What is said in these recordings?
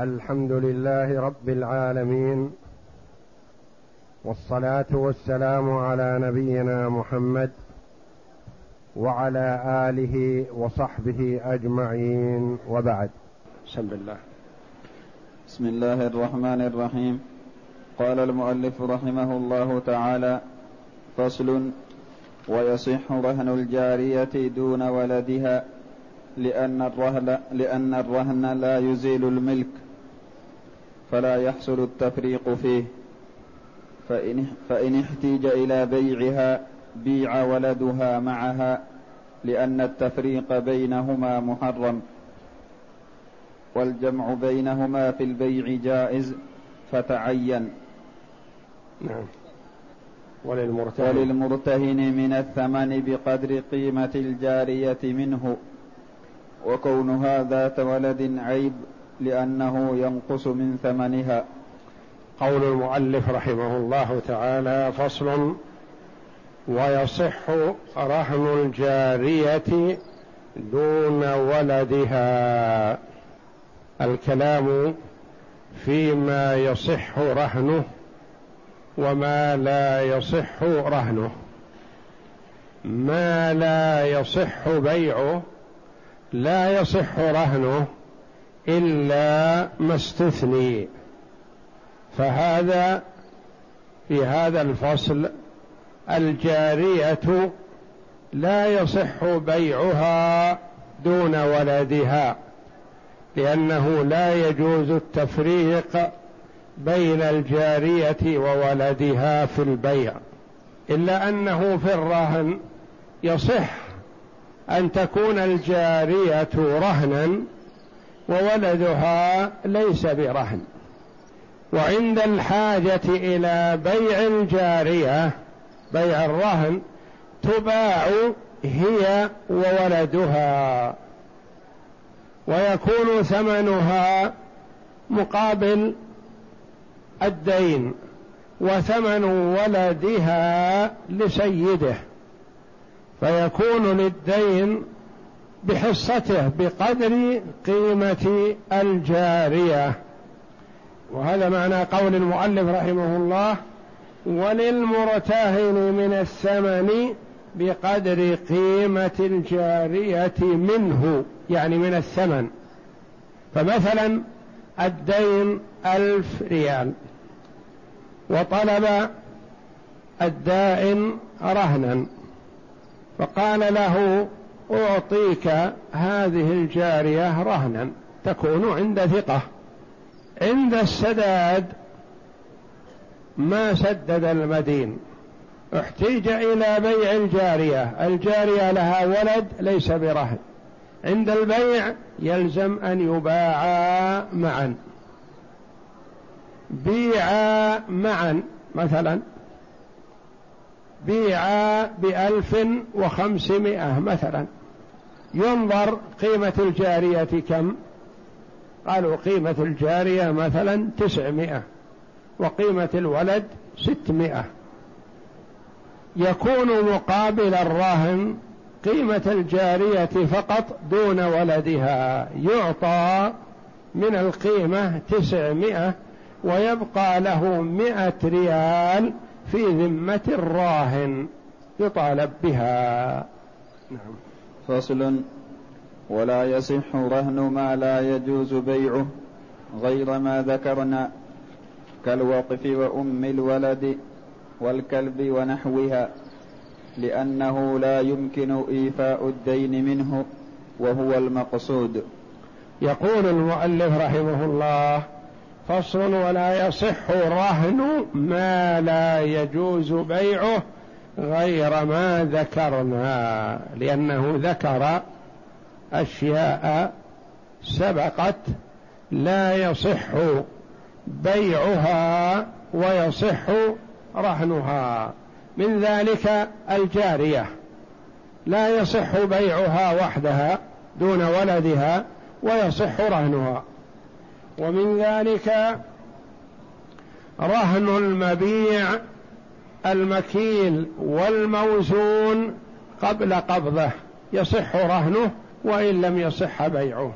الحمد لله رب العالمين والصلاة والسلام على نبينا محمد وعلى آله وصحبه أجمعين وبعد. بسم الله. بسم الله الرحمن الرحيم. قال المؤلف رحمه الله تعالى فصل ويصح رهن الجارية دون ولدها لأن الرهن, لأن الرهن لا يزيل الملك. فلا يحصل التفريق فيه. فإن, فإن احتيج إلى بيعها بيع ولدها معها لأن التفريق بينهما محرم. والجمع بينهما في البيع جائز فتعين. نعم. وللمرتهن. وللمرتهن من الثمن بقدر قيمة الجارية منه. وكونها ذات ولد عيب لأنه ينقص من ثمنها. قول المؤلف رحمه الله تعالى فصل ويصح رهن الجارية دون ولدها. الكلام فيما يصح رهنه وما لا يصح رهنه. ما لا يصح بيعه لا يصح رهنه. إلا ما استثني. فهذا في هذا الفصل الجارية لا يصح بيعها دون ولدها لأنه لا يجوز التفريق بين الجارية وولدها في البيع إلا أنه في الرهن يصح أن تكون الجارية رهنا وولدها ليس برهن. وعند الحاجة إلى بيع الجارية بيع الرهن تباع هي وولدها. ويكون ثمنها مقابل الدين وثمن ولدها لسيده. فيكون للدين بحصته بقدر قيمة الجارية. وهذا معنى قول المؤلف رحمه الله وللمرتهن من الثمن بقدر قيمة الجارية منه. يعني من الثمن. فمثلا الدين ألف ريال. وطلب الدائن رهنا. فقال له أعطيك هذه الجارية رهنا تكون عند ثقة. عند السداد ما سدد المدين. احتيج إلى بيع الجارية. الجارية لها ولد ليس برهن. عند البيع يلزم أن يباعا معا. بيعا معا مثلا بيعا بألف وخمسمائة مثلا. ينظر قيمة الجارية كم؟ قالوا قيمة الجارية مثلا تسعمائة وقيمة الولد ستمائة. يكون مقابل الراهن قيمة الجارية فقط دون ولدها. يعطى من القيمة تسعمائة ويبقى له مائة ريال في ذمة الراهن يطالب بها. نعم. فصل ولا يصح رهن ما لا يجوز بيعه غير ما ذكرنا كالوقف وأم الولد والكلب ونحوها لأنه لا يمكن إيفاء الدين منه وهو المقصود. يقول المؤلف رحمه الله فصل ولا يصح رهن ما لا يجوز بيعه غير ما ذكرنا لأنه ذكر أشياء سبقت لا يصح بيعها ويصح رهنها. من ذلك الجارية. لا يصح بيعها وحدها دون ولدها ويصح رهنها. ومن ذلك رهن المبيع المكيل والموزون قبل قبضه يصح رهنه وإن لم يصح بيعه.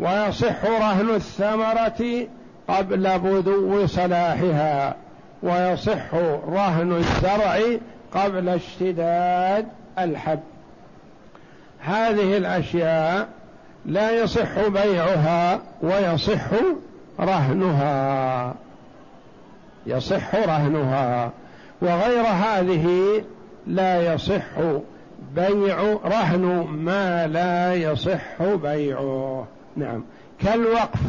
ويصح رهن الثمرة قبل بدو صلاحها ويصح رهن الزرع قبل اشتداد الحب. هذه الأشياء لا يصح بيعها ويصح رهنها. يصح رهنها. وغير هذه لا يصح بيع رهن ما لا يصح بيعه. نعم. كالوقف.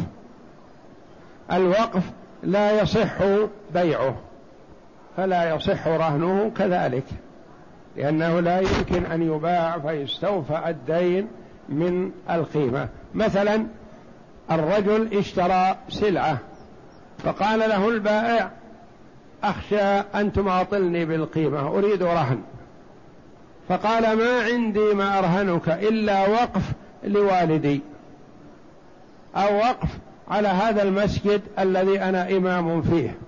الوقف لا يصح بيعه فلا يصح رهنه كذلك لأنه لا يمكن أن يباع فيستوفى الدين من القيمة. مثلا الرجل اشترى سلعة فقال له البائع أخشى أن تماطلني بالقيمة أريد رهن. فقال ما عندي ما أرهنك إلا وقف لوالدي. أو وقف على هذا المسجد الذي أنا إمام فيه.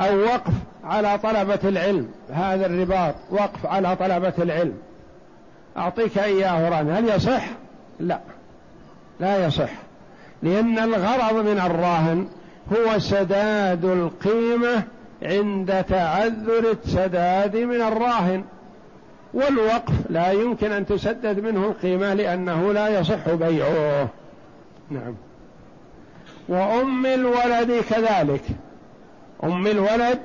أو وقف على طلبة العلم هذا الرباط وقف على طلبة العلم. أعطيك إياه رهن. هل يصح؟ لا. لا يصح. لأن الغرض من الراهن هو سداد القيمة عند تعذر السداد من الراهن. والوقف لا يمكن أن تسدد منه القيمة لأنه لا يصح بيعه. نعم. وأم الولد كذلك. أم الولد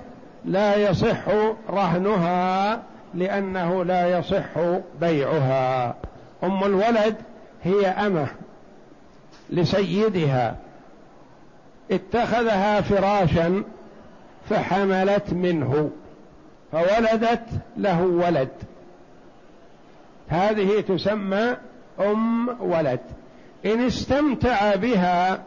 لا يصح رهنها لأنه لا يصح بيعها. أم الولد هي أمة لسيدها. اتخذها فراشا فحملت منه فولدت له ولد. هذه تسمى أم ولد. إن استمتع بها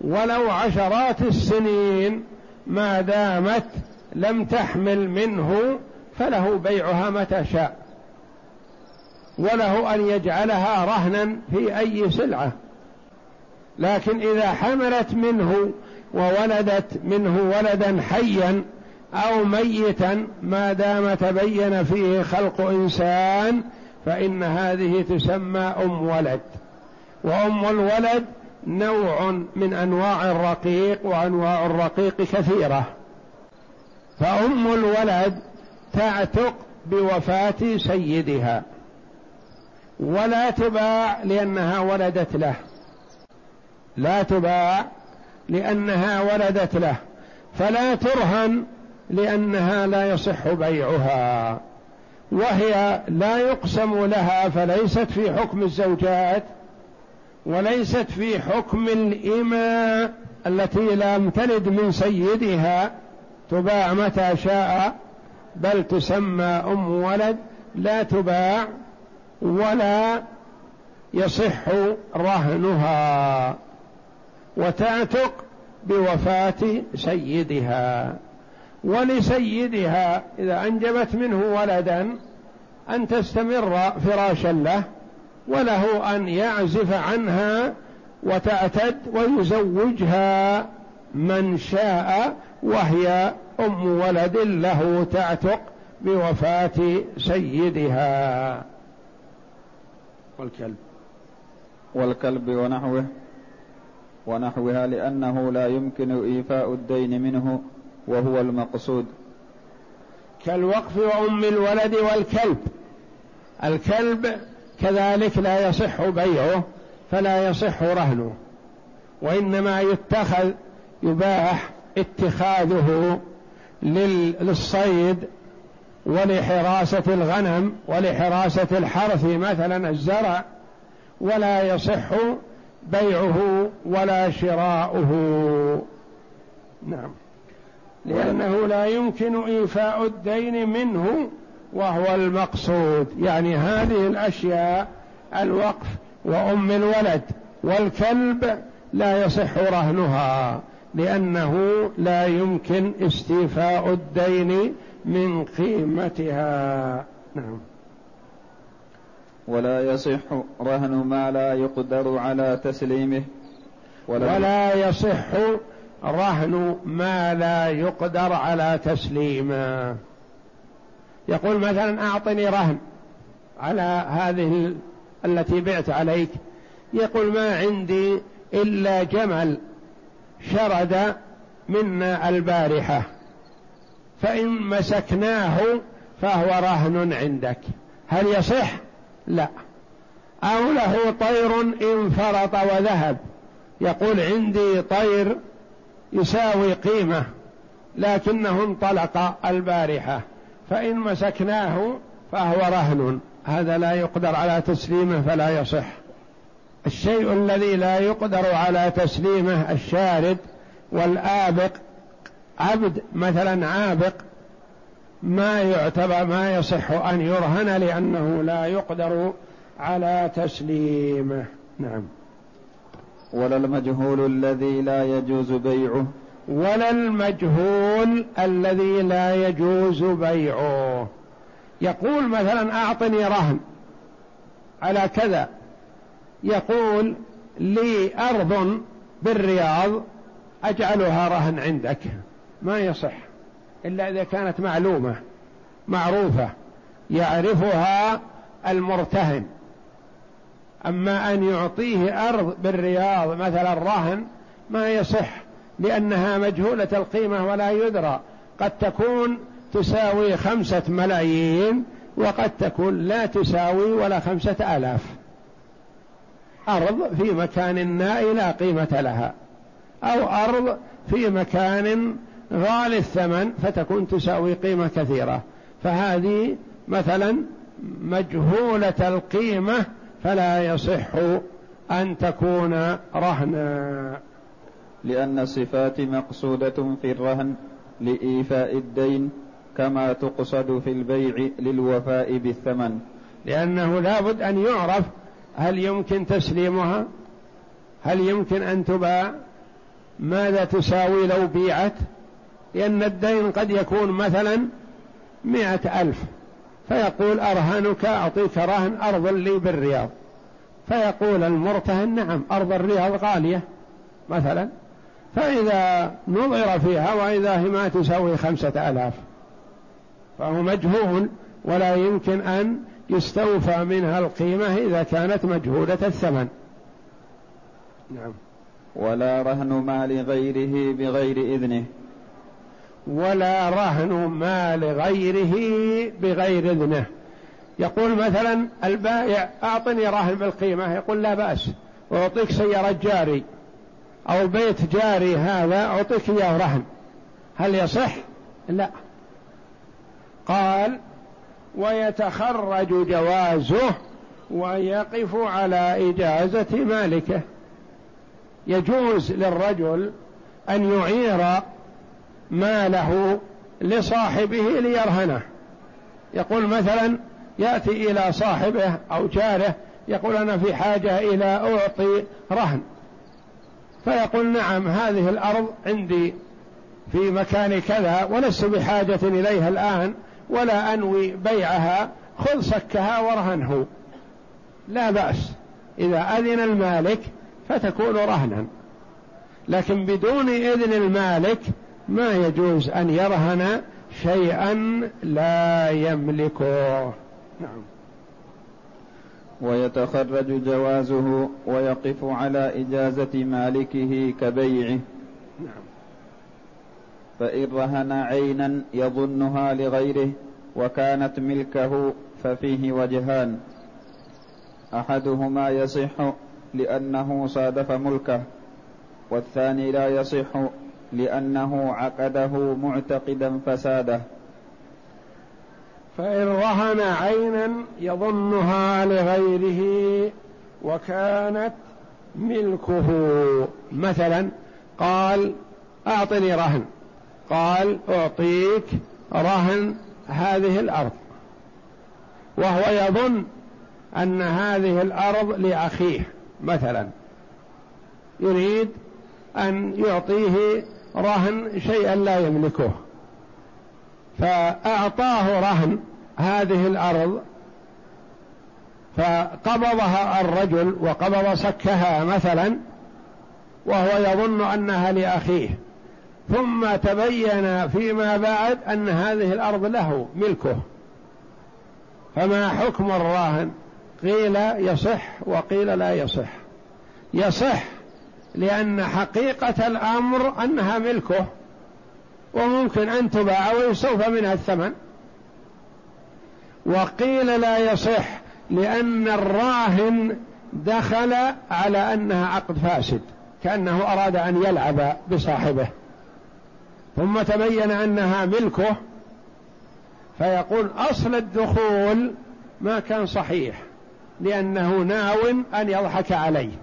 ولو عشرات السنين ما دامت لم تحمل منه فله بيعها متى شاء. وله أن يجعلها رهنا في أي سلعة. لكن إذا حملت منه وولدت منه ولدا حيا أو ميتا ما دام تبين فيه خلق إنسان فإن هذه تسمى أم ولد. وأم الولد نوع من أنواع الرقيق وأنواع الرقيق كثيرة. فأم الولد تعتق بوفاة سيدها. ولا تباع لأنها ولدت له. لا تباع لأنها ولدت له فلا ترهن لأنها لا يصح بيعها. وهي لا يقسم لها فليست في حكم الزوجات وليست في حكم الإماء التي لم تلد من سيدها. تباع متى شاء بل تسمى أم ولد لا تباع ولا يصح رهنها. وتعتق بوفاة سيدها ولسيدها إذا أنجبت منه ولدا أن تستمر فراشا له وله أن يعزف عنها وتعتد ويزوجها من شاء وهي أم ولد له تعتق بوفاة سيدها. والكلب. والكلب ونحوه. ونحوها لأنه لا يمكن إيفاء الدين منه وهو المقصود. كالوقف وأم الولد والكلب. الكلب كذلك لا يصح بيعه فلا يصح رهنه وإنما يتخذ يباح اتخاذه للصيد ولحراسة الغنم ولحراسة الحرث مثلا الزرع ولا يصح بيعه ولا شراؤه. نعم. لأنه لا يمكن إيفاء الدين منه وهو المقصود. يعني هذه الأشياء الوقف وأم الولد والكلب لا يصح رهنها لأنه لا يمكن استيفاء الدين من قيمتها. نعم. ولا يصح رهن ما لا يقدر على تسليمه. ولا, ولا يصح رهن ما لا يقدر على تسليمه. يقول مثلا أعطني رهن على هذه التي بعت عليك. يقول ما عندي إلا جمل شرد منا البارحة. فإن مسكناه فهو رهن عندك. هل يصح؟ لا. أو له طير انفرط وذهب. يقول عندي طير يساوي قيمة لكنه انطلق البارحة. فإن مسكناه فهو رهن. هذا لا يقدر على تسليمه فلا يصح. الشيء الذي لا يقدر على تسليمه الشارد والآبق. عبد مثلا عابق ما يعتبر ما يصح أن يرهن لأنه لا يقدر على تسليمه. نعم. ولا المجهول الذي لا يجوز بيعه. ولا المجهول الذي لا يجوز بيعه. يقول مثلا أعطني رهن على كذا. يقول لي أرض بالرياض أجعلها رهن عندك. ما يصح. إلا إذا كانت معلومة معروفة يعرفها المرتهن. أما أن يعطيه أرض بالرياض مثلا رهن ما يصح لأنها مجهولة القيمة ولا يدرى. قد تكون تساوي خمسة ملايين وقد تكون لا تساوي ولا خمسة آلاف. أرض في مكان لا قيمة لها أو أرض في مكان غالي الثمن فتكون تساوي قيمة كثيرة. فهذه مثلا مجهولة القيمة فلا يصح أن تكون رهنا. لأن الصفات مقصودة في الرهن لإيفاء الدين كما تقصد في البيع للوفاء بالثمن. لأنه لابد أن يعرف هل يمكن تسليمها هل يمكن أن تباع ماذا تساوي لو بيعت لأن الدين قد يكون مثلا مئة ألف. فيقول أرهنك أعطيك رهن أرض لي بالرياض. فيقول المرتهن نعم أرض الرياض غالية مثلا. فإذا نظر فيها وإذا هي ما تساوي خمسة آلاف. فهو مجهول ولا يمكن أن يستوفى منها القيمة إذا كانت مجهولة الثمن. نعم. ولا رهن مال غيره بغير إذنه. ولا رهن مال غيره بغير إذنه. يقول مثلا البائع أعطني رهن بالقيمة يقول لا بأس وأعطيك سيارة جاري أو بيت جاري هذا أعطيك إياه رهن. هل يصح؟ لا. قال ويتخرج جوازه ويقف على إجازة مالكه. يجوز للرجل أن يعير ماله لصاحبه ليرهنه. يقول مثلا يأتي إلى صاحبه أو جاره يقول أنا في حاجة إلى أعطي رهن. فيقول نعم هذه الأرض عندي في مكان كذا ولست بحاجة إليها الآن ولا أنوي بيعها خذ سكها ورهنه لا بأس. إذا أذن المالك فتكون رهنا. لكن بدون إذن المالك ما يجوز أن يرهن شيئا لا يملكه. نعم. ويتخرج جوازه ويقف على إجازة مالكه كبيعه. نعم. فإن رهن عينا يظنها لغيره وكانت ملكه ففيه وجهان. أحدهما يصح لأنه صادف ملكه والثاني لا يصح لأنه عقده معتقدا فساده. فإن رهن عينا يظنها لغيره وكانت ملكه. مثلا قال أعطني رهن. قال أعطيك رهن هذه الأرض. وهو يظن أن هذه الأرض لأخيه مثلا. يريد أن يعطيه رهن شيئا لا يملكه فأعطاه رهن هذه الأرض فقبضها الرجل وقبض سكها مثلا وهو يظن أنها لأخيه. ثم تبين فيما بعد أن هذه الأرض له ملكه. فما حكم الراهن؟ قيل يصح وقيل لا يصح. يصح لأن حقيقة الأمر أنها ملكه وممكن أن تباع ويستوفى منها الثمن. وقيل لا يصح لأن الراهن دخل على أنها عقد فاسد كأنه أراد أن يلعب بصاحبه. ثم تبين أنها ملكه فيقول أصل الدخول ما كان صحيح لأنه ناو أن يضحك عليه.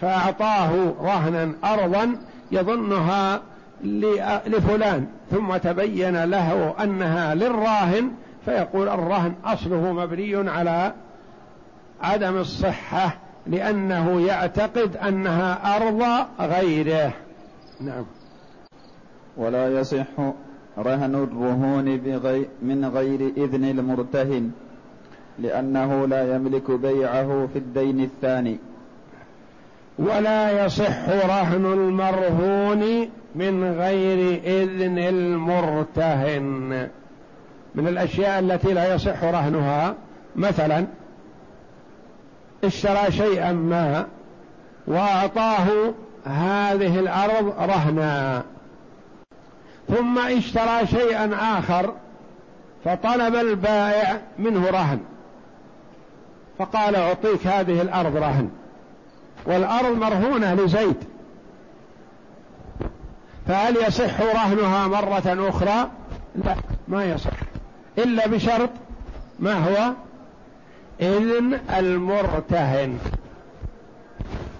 فأعطاه رهنا أرضا يظنها لفلان ثم تبين له أنها للراهن فيقول الرهن أصله مبني على عدم الصحة لأنه يعتقد أنها أرض غيره. نعم. ولا يصح رهن الرهون بغي من غير إذن المرتهن لأنه لا يملك بيعه في الدين الثاني. ولا يصح رهن المرهون من غير إذن المرتهن. من الأشياء التي لا يصح رهنها مثلا اشترى شيئا ما وأعطاه هذه الأرض رهنا. ثم اشترى شيئا آخر فطلب البائع منه رهن فقال أعطيك هذه الأرض رهن. والأرض مرهونة لزيد فهل يصح رهنها مرة أخرى؟ لا ما يصح. إلا بشرط ما هو؟ إذن المرتهن.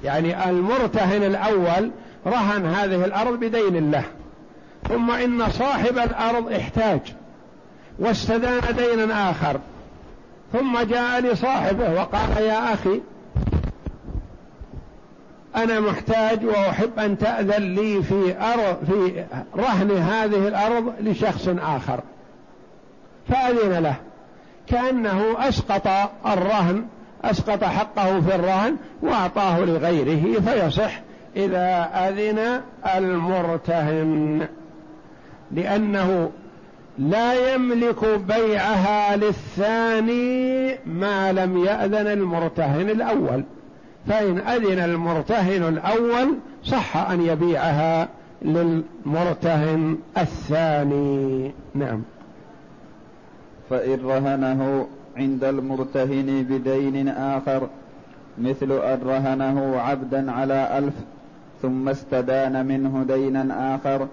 يعني المرتهن الأول رهن هذه الأرض بدين له ثم إن صاحب الأرض احتاج واستدان دينا آخر. ثم جاء لصاحبه وقال يا أخي أنا محتاج وأحب أن تأذن لي في أرض في رهن هذه الأرض لشخص آخر. فأذن له. كأنه أسقط الرهن أسقط حقه في الرهن وأعطاه لغيره فيصح. إذا أذن المرتهن. لأنه لا يملك بيعها للثاني ما لم يأذن المرتهن الأول. فإن أذن المرتهن الأول صح أن يبيعها للمرتهن الثاني. نعم. فإن رهنه عند المرتهن بدين آخر مثل أن رهنه عبدا على ألف ثم استدان منه دينا آخر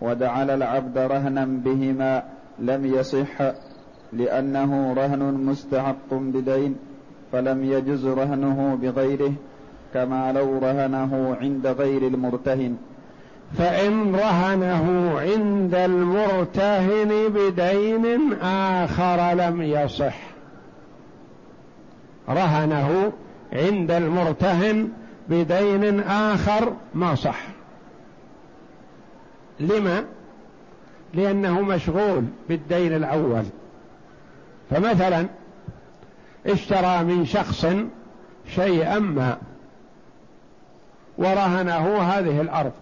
وجعل العبد رهنا بهما لم يصح لأنه رهن مستحق بدين. فلم يجز رهنه بغيره كما لو رهنه عند غير المرتهن. فإن رهنه عند المرتهن بدين آخر لم يصح. رهنه عند المرتهن بدين آخر ما صح. لما؟ لأنه مشغول بالدين الأول. فمثلا اشترى من شخص شيئا ما ورهنه هذه الأرض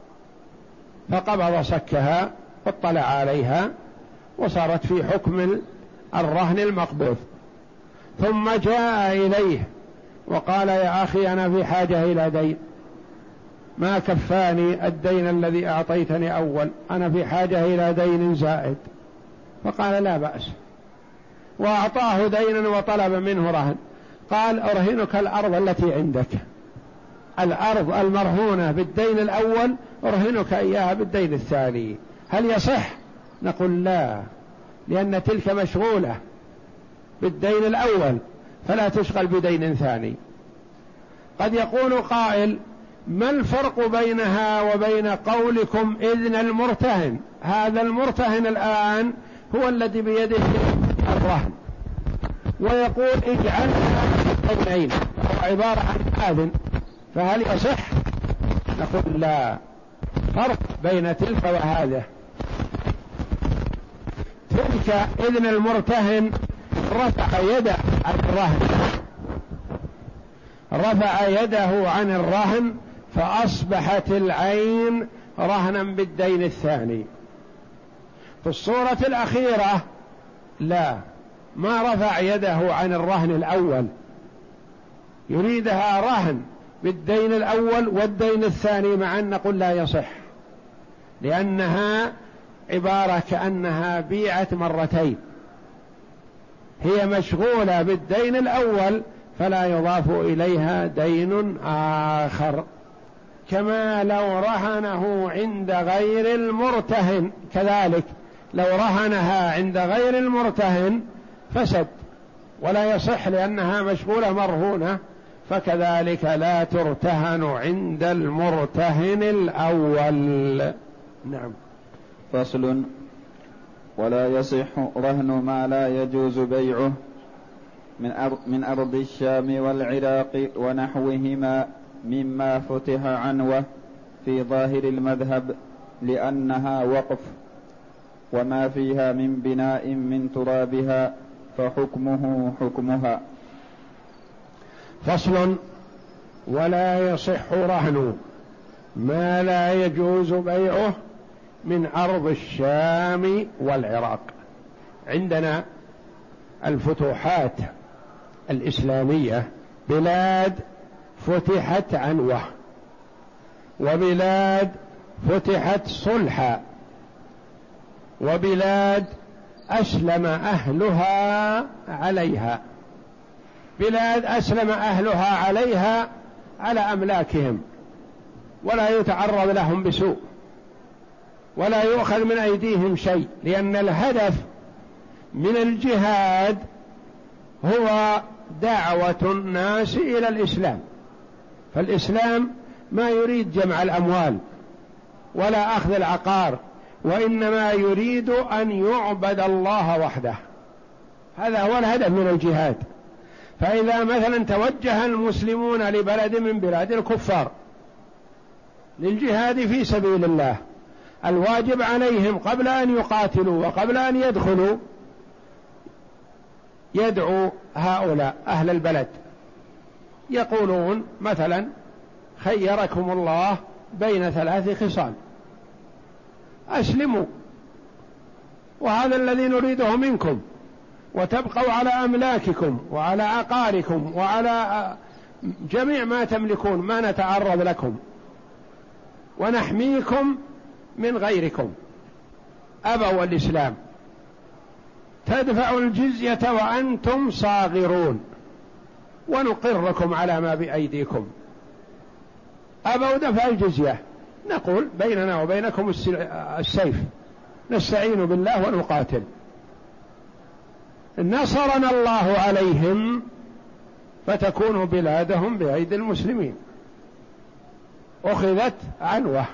فقبض سكها واطلع عليها وصارت في حكم الرهن المقبوض. ثم جاء إليه وقال يا أخي أنا في حاجة إلى دين. ما كفاني الدين الذي أعطيتني أول؟ أنا في حاجة إلى دين زائد. فقال لا بأس. وأعطاه دينا وطلب منه رهن. قال أرهنك الأرض التي عندك. الأرض المرهونة بالدين الأول أرهنك إياها بالدين الثاني. هل يصح؟ نقول لا لأن تلك مشغولة بالدين الأول فلا تشغل بدين ثاني. قد يقول قائل ما الفرق بينها وبين قولكم إذن المرتهن؟ هذا المرتهن الآن هو الذي بيده الرهن ويقول اجعلها اثنين عبارة عن آذن. فهل يصح؟ نقول لا. فرق بين تلك وهذا تلك إذن المرتهن رفع يده عن الرهن. رفع يده عن الرهن فأصبحت العين رهنا بالدين الثاني. في الصورة الأخيرة لا. ما رفع يده عن الرهن الأول. يريدها رهن بالدين الأول والدين الثاني معا نقول لا يصح. لأنها عبارة كأنها بيعت مرتين. هي مشغولة بالدين الأول فلا يضاف إليها دين آخر. كما لو رهنه عند غير المرتهن كذلك لو رهنها عند غير المرتهن فسد ولا يصح لأنها مشغولة مرهونة فكذلك لا ترتهن عند المرتهن الأول. نعم. فصل. ولا يصح رهن ما لا يجوز بيعه من أرض, من أرض الشام والعراق ونحوهما مما فتح عنوة في ظاهر المذهب لأنها وقف وما فيها من بناء من ترابها فحكمه حكمها. فصل ولا يصح رهن ما لا يجوز بيعه من أرض الشام والعراق. عندنا الفتوحات الإسلامية بلاد فتحت عنوة وبلاد فتحت صلحا وبلاد أسلم أهلها عليها. بلاد أسلم أهلها عليها على أملاكهم. ولا يتعرض لهم بسوء. ولا يؤخذ من أيديهم شيء. لأن الهدف من الجهاد هو دعوة الناس إلى الإسلام. فالإسلام ما يريد جمع الأموال ولا أخذ العقار وإنما يريد أن يعبد الله وحده. هذا هو الهدف من الجهاد. فإذا مثلا توجه المسلمون لبلد من بلاد الكفار للجهاد في سبيل الله الواجب عليهم قبل أن يقاتلوا وقبل أن يدخلوا يدعو هؤلاء أهل البلد. يقولون مثلا خيركم الله بين ثلاث خصال. أسلموا. وهذا الذي نريده منكم. وتبقوا على أملاككم وعلى عقاركم وعلى جميع ما تملكون ما نتعرض لكم. ونحميكم من غيركم. أبوا الإسلام. تدفعوا الجزية وأنتم صاغرون. ونقركم على ما بأيديكم. أبوا دفع الجزية. نقول بيننا وبينكم السيف. نستعين بالله ونقاتل. نصرنا الله عليهم فتكون بلادهم بأيدي المسلمين. أخذت عنوة.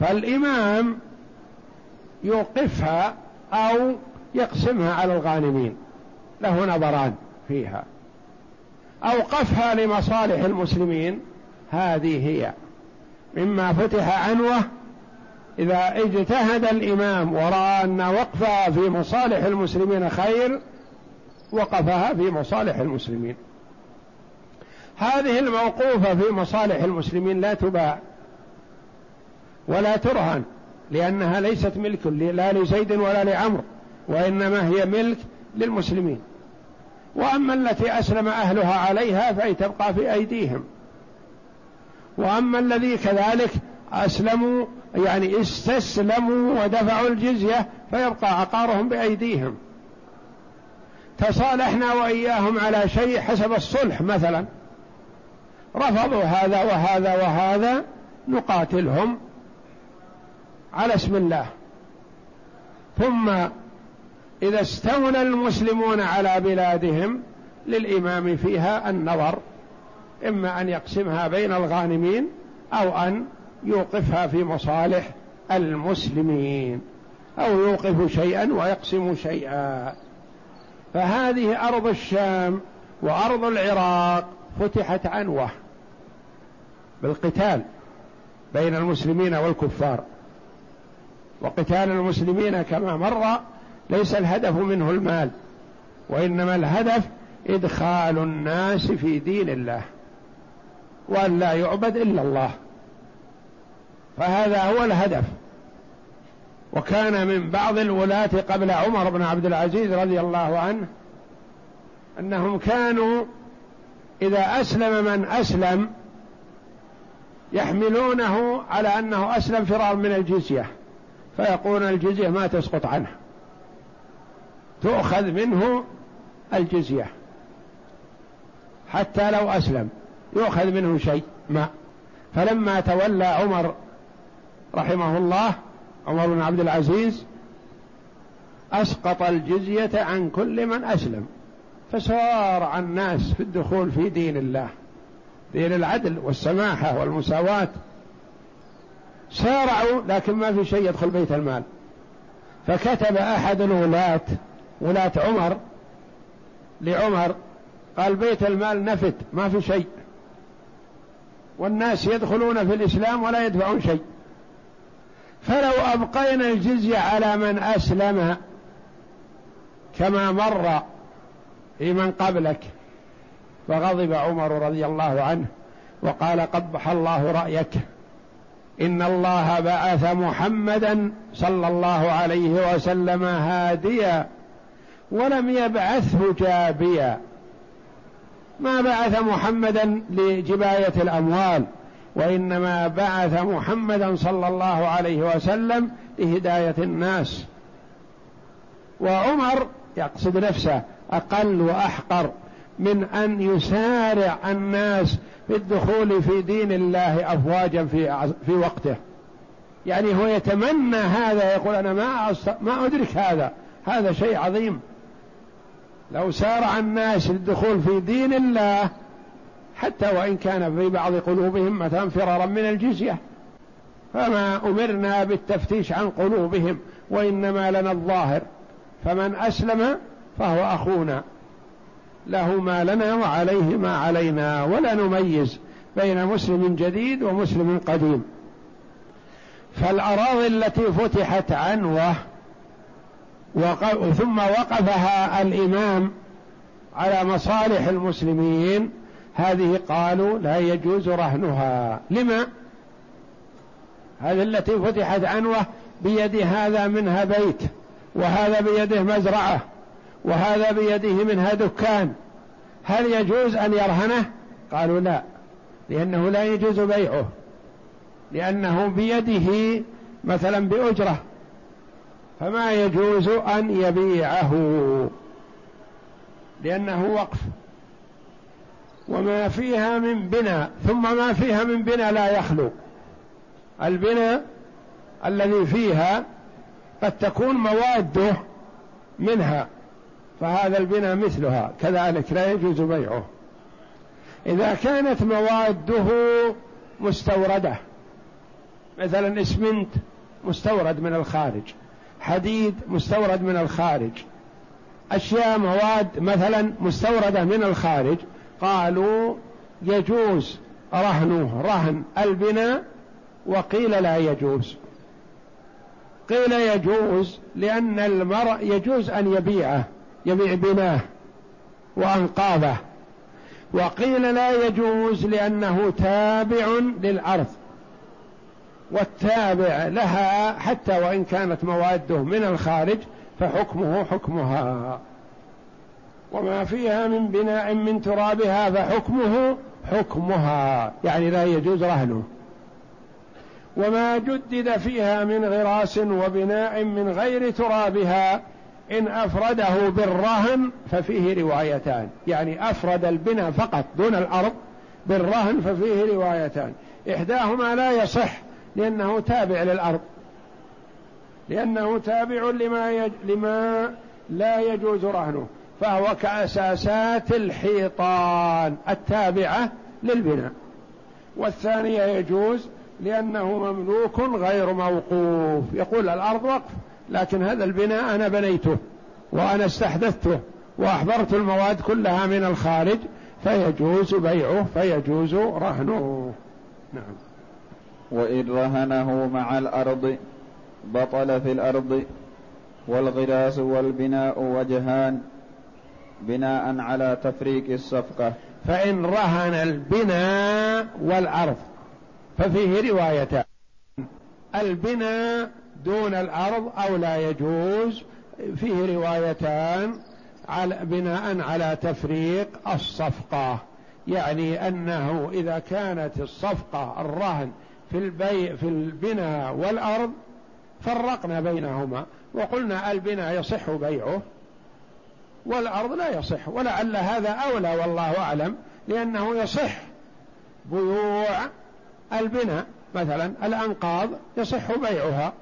فالإمام يوقفها أو يقسمها على الغانمين. له نظران فيها. أوقفها لمصالح المسلمين. هذه هي. مما فتح عنوه إذا اجتهد الإمام ورأى أن وقفها في مصالح المسلمين خير وقفها في مصالح المسلمين. هذه الموقوفة في مصالح المسلمين لا تباع ولا ترهن لأنها ليست ملك لا لزيد ولا لعمر وإنما هي ملك للمسلمين. وأما التي أسلم أهلها عليها فهي تبقى في أيديهم. وأما الذي كذلك أسلموا يعني استسلموا ودفعوا الجزية فيبقى عقارهم بأيديهم. تصالحنا وإياهم على شيء حسب الصلح مثلا رفضوا هذا وهذا وهذا نقاتلهم على اسم الله. ثم إذا استولى المسلمون على بلادهم للإمام فيها النظر. إما أن يقسمها بين الغانمين أو أن يوقفها في مصالح المسلمين أو يوقف شيئا ويقسم شيئا. فهذه أرض الشام وأرض العراق فتحت عنوة بالقتال بين المسلمين والكفار. وقتال المسلمين كما مر ليس الهدف منه المال وإنما الهدف إدخال الناس في دين الله. وأن لا يعبد إلا الله. فهذا هو الهدف. وكان من بعض الولاة قبل عمر بن عبد العزيز رضي الله عنه أنهم كانوا إذا أسلم من أسلم يحملونه على أنه أسلم فرار من الجزية فيقولون الجزية ما تسقط عنه. تؤخذ منه الجزية. حتى لو أسلم. يؤخذ منه شيء ما. فلما تولى عمر رحمه الله عمر بن عبد العزيز أسقط الجزية عن كل من أسلم فسارع الناس في الدخول في دين الله دين العدل والسماحة والمساواة. سارعوا لكن ما في شيء يدخل بيت المال. فكتب أحد الولاة ولاة عمر لعمر قال بيت المال نفد ما في شيء. والناس يدخلون في الإسلام ولا يدفعون شيء. فلو أبقينا الجزية على من أسلم كما مر في من قبلك فغضب عمر رضي الله عنه وقال قبح الله رأيك. إن الله بعث محمدا صلى الله عليه وسلم هاديا ولم يبعثه جابيا. ما بعث محمدا لجباية الأموال وإنما بعث محمدا صلى الله عليه وسلم لهداية الناس. وعمر يقصد نفسه أقل وأحقر من أن يسارع الناس في الدخول في دين الله أفواجا في في وقته. يعني هو يتمنى هذا يقول أنا ما ما أدرك هذا هذا شيء عظيم. لو سارع الناس للدخول في دين الله حتى وإن كان في بعض قلوبهم مثلا فرارا من الجزية. فما أمرنا بالتفتيش عن قلوبهم وإنما لنا الظاهر. فمن أسلم فهو أخونا. له ما لنا وعليه ما علينا ولا نميز بين مسلم جديد ومسلم قديم. فالأراضي التي فتحت ثم وقفها الإمام على مصالح المسلمين. هذه قالوا لا يجوز رهنها. لما؟ هذه التي فتحت عنوة بيد هذا منها بيت وهذا بيده مزرعة وهذا بيده منها دكان. هل يجوز أن يرهنه؟ قالوا لا لأنه لا يجوز بيعه لأنه بيده مثلا بأجرة. فما يجوز أن يبيعه لأنه وقف. وما فيها من بناء ثم ما فيها من بناء لا يخلو. البناء الذي فيها قد تكون موادة منها فهذا البناء مثلها كذلك لا يجوز بيعه. إذا كانت مواده مستوردة مثلا اسمنت مستورد من الخارج. حديد مستورد من الخارج. أشياء مواد مثلا مستوردة من الخارج. قالوا يجوز رهنه رهن البناء وقيل لا يجوز. قيل يجوز لأن المرء يجوز أن يبيعه يبيع بناه وأنقاضه وقيل لا يجوز لأنه تابع للأرض. والتابع لها حتى وإن كانت مواده من الخارج فحكمه حكمها. وما فيها من بناء من ترابها فحكمه حكمها. يعني لا يجوز رهنه. وما جدد فيها من غراس وبناء من غير ترابها إن أفرده بالرهن ففيه روايتان. يعني أفرد البناء فقط دون الأرض بالرهن ففيه روايتان. إحداهما لا يصح لأنه تابع للأرض. لأنه تابع لما, يج... لما لا يجوز رهنه. فهو كأساسات الحيطان التابعة للبناء. والثانية يجوز لأنه مملوك غير موقوف. يقول الأرض وقف لكن هذا البناء أنا بنيته وأنا استحدثته وأحضرت المواد كلها من الخارج فيجوز بيعه فيجوز رهنه. نعم. وإن رهنه مع الأرض بطل في الأرض والغراس والبناء وجهان بناء على تفريق الصفقة. فإن رهن البناء والأرض. ففيه روايتان البناء دون الأرض أو لا يجوز. فيه روايتان على بناء على تفريق الصفقة. يعني أنه إذا كانت الصفقة الرهن في البيع في البناء والأرض فرقنا بينهما وقلنا البناء يصح بيعه والأرض لا يصح ولعل هذا أولى والله أعلم لأنه يصح بيوع البناء مثلا الأنقاض يصح بيعها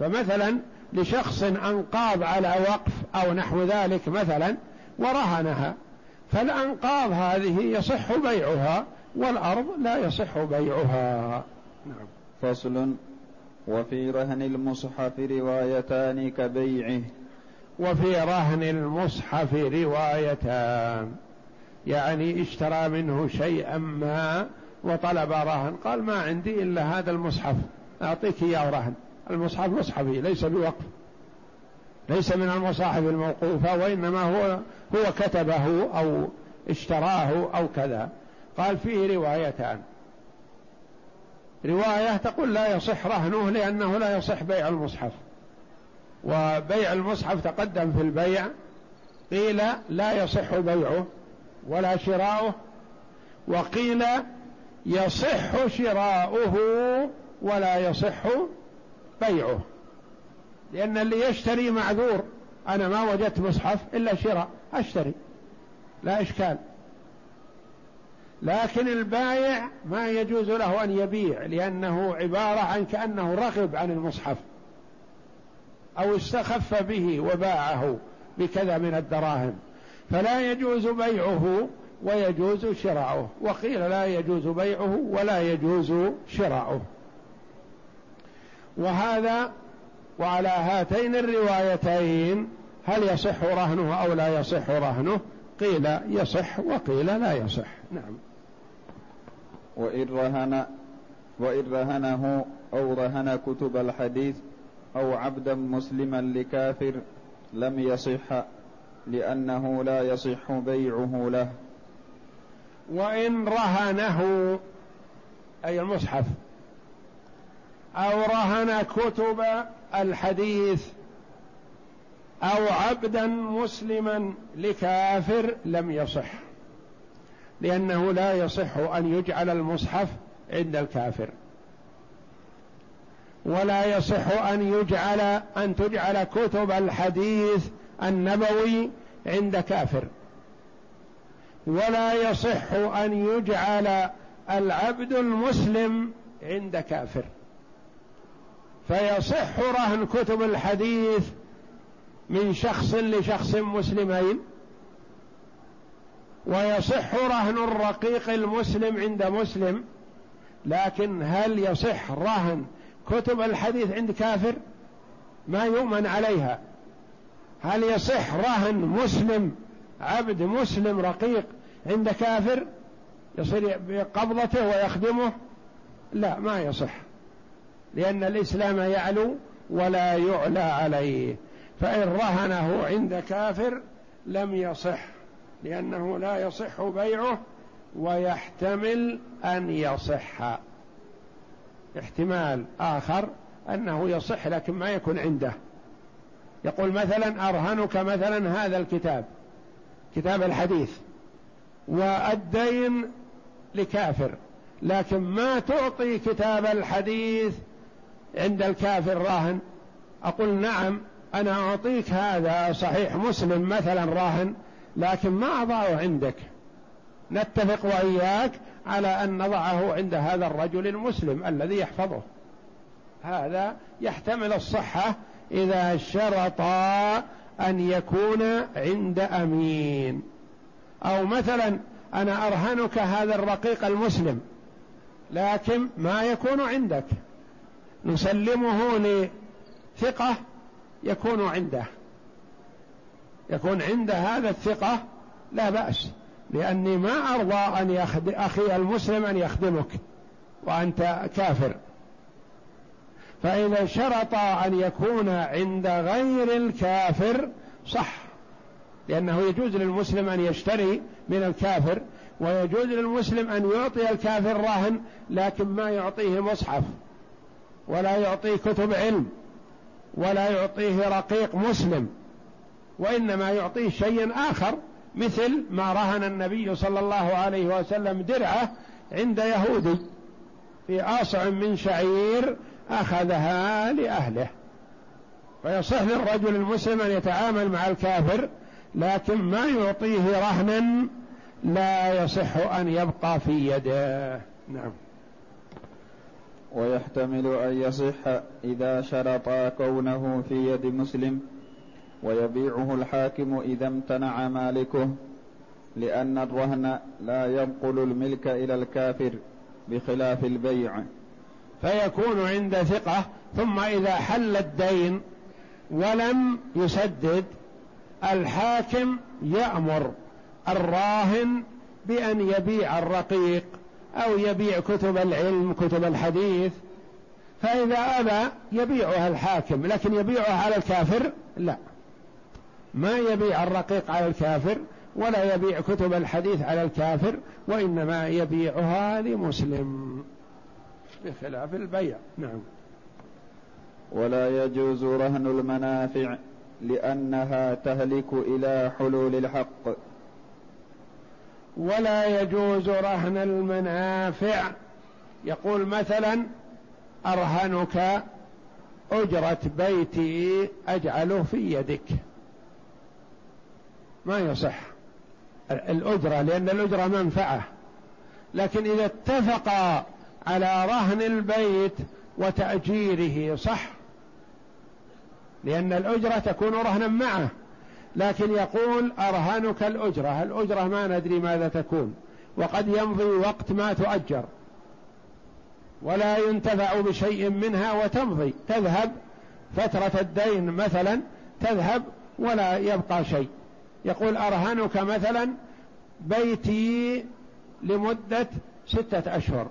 فمثلا لشخص أنقاض على وقف أو نحو ذلك مثلا ورهنها فالأنقاض هذه يصح بيعها والأرض لا يصح بيعها. نعم. فصل وفي رهن المصحف روايتان كبيعه. وفي رهن المصحف روايتان. يعني اشترى منه شيئا ما وطلب رهن. قال ما عندي إلا هذا المصحف. أعطيك إياه رهن. المصحف مصحفي ليس بوقف. ليس من المصاحف الموقوفة وإنما هو هو كتبه أو اشتراه أو كذا. قال فيه روايتان. رواية تقول لا يصح رهنه لأنه لا يصح بيع المصحف. وبيع المصحف تقدم في البيع. قيل لا يصح بيعه ولا شراؤه. وقيل يصح شراؤه ولا يصح بيعه. لأن اللي يشتري معذور. أنا ما وجدت مصحف إلا شراء. أشتري. لا إشكال. لكن البايع ما يجوز له أن يبيع لأنه عبارة عن كأنه رغب عن المصحف أو استخف به وباعه بكذا من الدراهم. فلا يجوز بيعه ويجوز شراؤه. وقيل لا يجوز بيعه ولا يجوز شراؤه. وهذا وعلى هاتين الروايتين هل يصح رهنه أو لا يصح رهنه؟ قيل يصح وقيل لا يصح. نعم. وإن رهن وإن رهنه أو رهن كتب الحديث أو عبدا مسلما لكافر لم يصح لأنه لا يصح بيعه له. وإن رهنه أي المصحف أو رهن كتب الحديث أو عبدا مسلما لكافر لم يصح. لأنه لا يصح أن يجعل المصحف عند الكافر. ولا يصح أن يجعل أن تجعل كتب الحديث النبوي عند كافر. ولا يصح أن يجعل العبد المسلم عند كافر. فيصح رهن كتب الحديث من شخص لشخص مسلمين ويصح رهن الرقيق المسلم عند مسلم لكن هل يصح رهن كتب الحديث عند كافر؟ ما يؤمن عليها. هل يصح رهن مسلم عبد مسلم رقيق عند كافر؟ يصير بقبضته ويخدمه؟ لا ما يصح لأن الإسلام يعلو ولا يعلى عليه. فإن رهنه عند كافر لم يصح لأنه لا يصح بيعه ويحتمل أن يصح. احتمال آخر أنه يصح لكن ما يكون عنده. يقول مثلا أرهنك مثلا هذا الكتاب كتاب الحديث والدين لكافر لكن ما تعطي كتاب الحديث عند الكافر راهن؟ أقول نعم أنا أعطيك هذا صحيح مسلم مثلا راهن لكن ما أضعه عندك. نتفق وإياك على أن نضعه عند هذا الرجل المسلم الذي يحفظه. هذا يحتمل الصحة إذا شرط أن يكون عند أمين. أو مثلا أنا أرهنك هذا الرقيق المسلم لكن ما يكون عندك. نسلمه لثقة يكون عنده. يكون عند هذا الثقة لا بأس لأني ما أرضى أن يخد... أخي المسلم أن يخدمك وأنت كافر. فإذا شرط أن يكون عند غير الكافر صح لأنه يجوز للمسلم أن يشتري من الكافر ويجوز للمسلم أن يعطي الكافر راهن لكن ما يعطيه مصحف ولا يعطيه كتب علم. ولا يعطيه رقيق مسلم وإنما يعطيه شيء آخر مثل ما رهن النبي صلى الله عليه وسلم درعة عند يهودي في آصع من شعير أخذها لأهله. فيصح للرجل المسلم أن يتعامل مع الكافر لكن ما يعطيه رهنا لا يصح أن يبقى في يده. نعم. ويحتمل أن يصح إذا شرطا كونه في يد مسلم ويبيعه الحاكم إذا امتنع مالكه لأن الرهن لا ينقل الملك إلى الكافر بخلاف البيع. فيكون عند ثقة ثم إذا حل الدين ولم يسدد الحاكم يأمر الراهن بأن يبيع الرقيق. أو يبيع كتب العلم كتب الحديث. فإذا أبى يبيعها الحاكم لكن يبيعها على الكافر؟ لا. ما يبيع الرقيق على الكافر ولا يبيع كتب الحديث على الكافر وإنما يبيعها لمسلم. بخلاف البيع. نعم. ولا يجوز رهن المنافع لأنها تهلك إلى حلول الحق. ولا يجوز رهن المنافع. يقول مثلا أرهنك أجرة بيتي أجعله في يدك. ما يصح الأجرة لأن الأجرة منفعة. لكن إذا اتفقا على رهن البيت وتأجيره صح؟ لأن الأجرة تكون رهنا معه. لكن يقول أرهنك الأجرة. الأجرة ما ندري ماذا تكون. وقد يمضي وقت ما تؤجر. ولا ينتفع بشيء منها وتمضي. تذهب فترة الدين مثلا تذهب ولا يبقى شيء. يقول أرهنك مثلا بيتي لمدة ستة أشهر.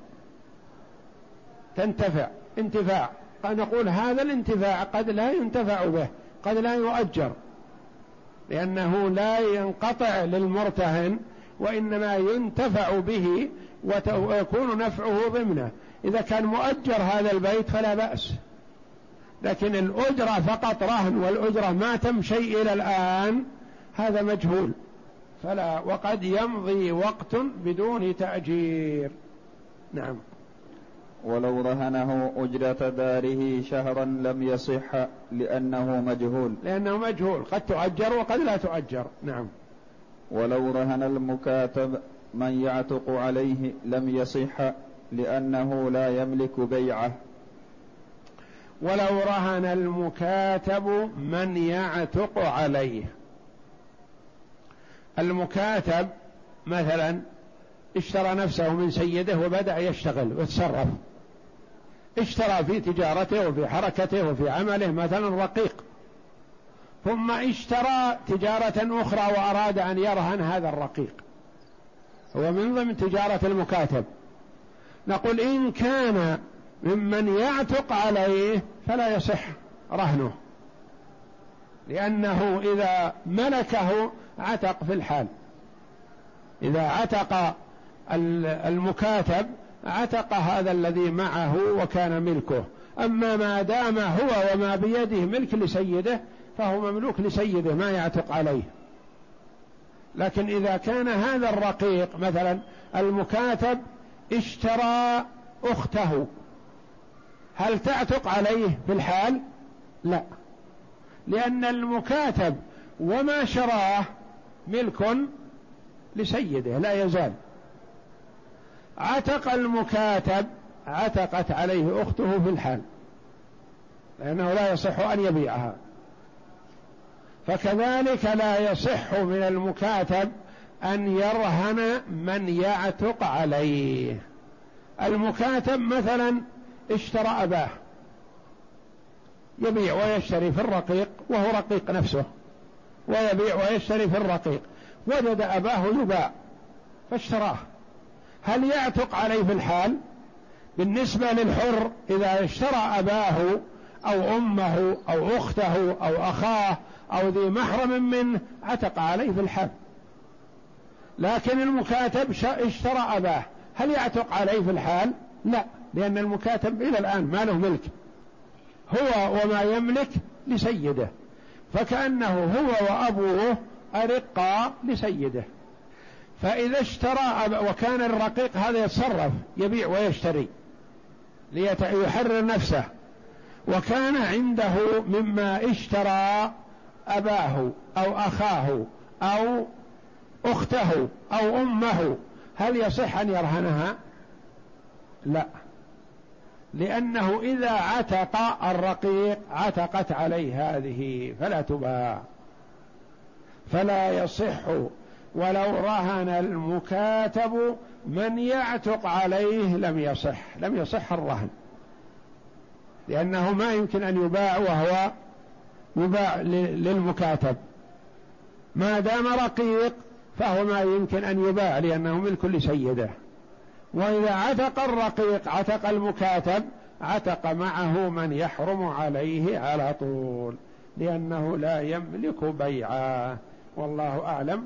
تنتفع. انتفاع. نقول هذا الانتفاع قد لا ينتفع به قد لا يؤجر. لأنه لا ينقطع للمرتهن وإنما ينتفع به ويكون نفعه ضمنه. إذا كان مؤجر هذا البيت فلا بأس. لكن الأجرة فقط رهن والأجرة ما تم شيء إلى الآن هذا مجهول. فلا وقد يمضي وقت بدون تأجير. نعم. ولو رهنه أجرة داره شهرا لم يصح لأنه مجهول. لأنه مجهول. قد تؤجر وقد لا تؤجر. نعم. ولو رهن المكاتب من يعتق عليه لم يصح لأنه لا يملك بيعه. ولو رهن المكاتب من يعتق عليه. المكاتب مثلا اشترى نفسه من سيده وبدأ يشتغل ويتصرف. اشترى في تجارته وفي حركته وفي عمله مثلا رقيق. ثم اشترى تجارة أخرى وأراد أن يرهن هذا الرقيق. هو من ضمن تجارة المكاتب. نقول إن كان ممن يعتق عليه فلا يصح رهنه. لأنه إذا ملكه عتق في الحال. إذا عتق المكاتب عتق هذا الذي معه وكان ملكه. أما ما دام هو وما بيده ملك لسيده فهو مملوك لسيده ما يعتق عليه. لكن إذا كان هذا الرقيق مثلا المكاتب اشترى أخته هل تعتق عليه في الحال؟ لا. لأن المكاتب وما شراه ملك لسيده لا يزال. عتق المكاتب عتقت عليه أخته في الحال لأنه لا يصح أن يبيعها. فكذلك لا يصح من المكاتب أن يرهن من يعتق عليه. المكاتب مثلا اشترى أباه يبيع ويشتري في الرقيق وهو رقيق نفسه ويبيع ويشتري في الرقيق وجد أباه يباع فاشتراه. هل يعتق عليه في الحال بالنسبة للحر إذا اشترى أباه أو أمه أو أخته أو أخاه أو ذي محرم منه عتق عليه في الحال؟ لكن المكاتب اشترى أباه هل يعتق عليه في الحال؟ لا لأن المكاتب إلى الآن ما له ملك. هو وما يملك لسيده فكأنه هو وأبوه أرقا لسيده. فإذا اشترى وكان الرقيق هذا يتصرف يبيع ويشتري ليحرر نفسه. وكان عنده مما اشترى أباه أو أخاه أو أخته أو أمه. هل يصح أن يرهنها؟ لا. لأنه إذا عتق الرقيق عتقت عليه هذه فلا تباع. فلا يصح ولو رهن المكاتب من يعتق عليه لم يصح لم يصح الرهن لأنه ما يمكن أن يباع وهو يباع للمكاتب. ما دام رقيق فهو ما يمكن أن يباع لأنه ملك لسيده وإذا عتق الرقيق عتق المكاتب عتق معه من يحرم عليه على طول لأنه لا يملك بيعا والله أعلم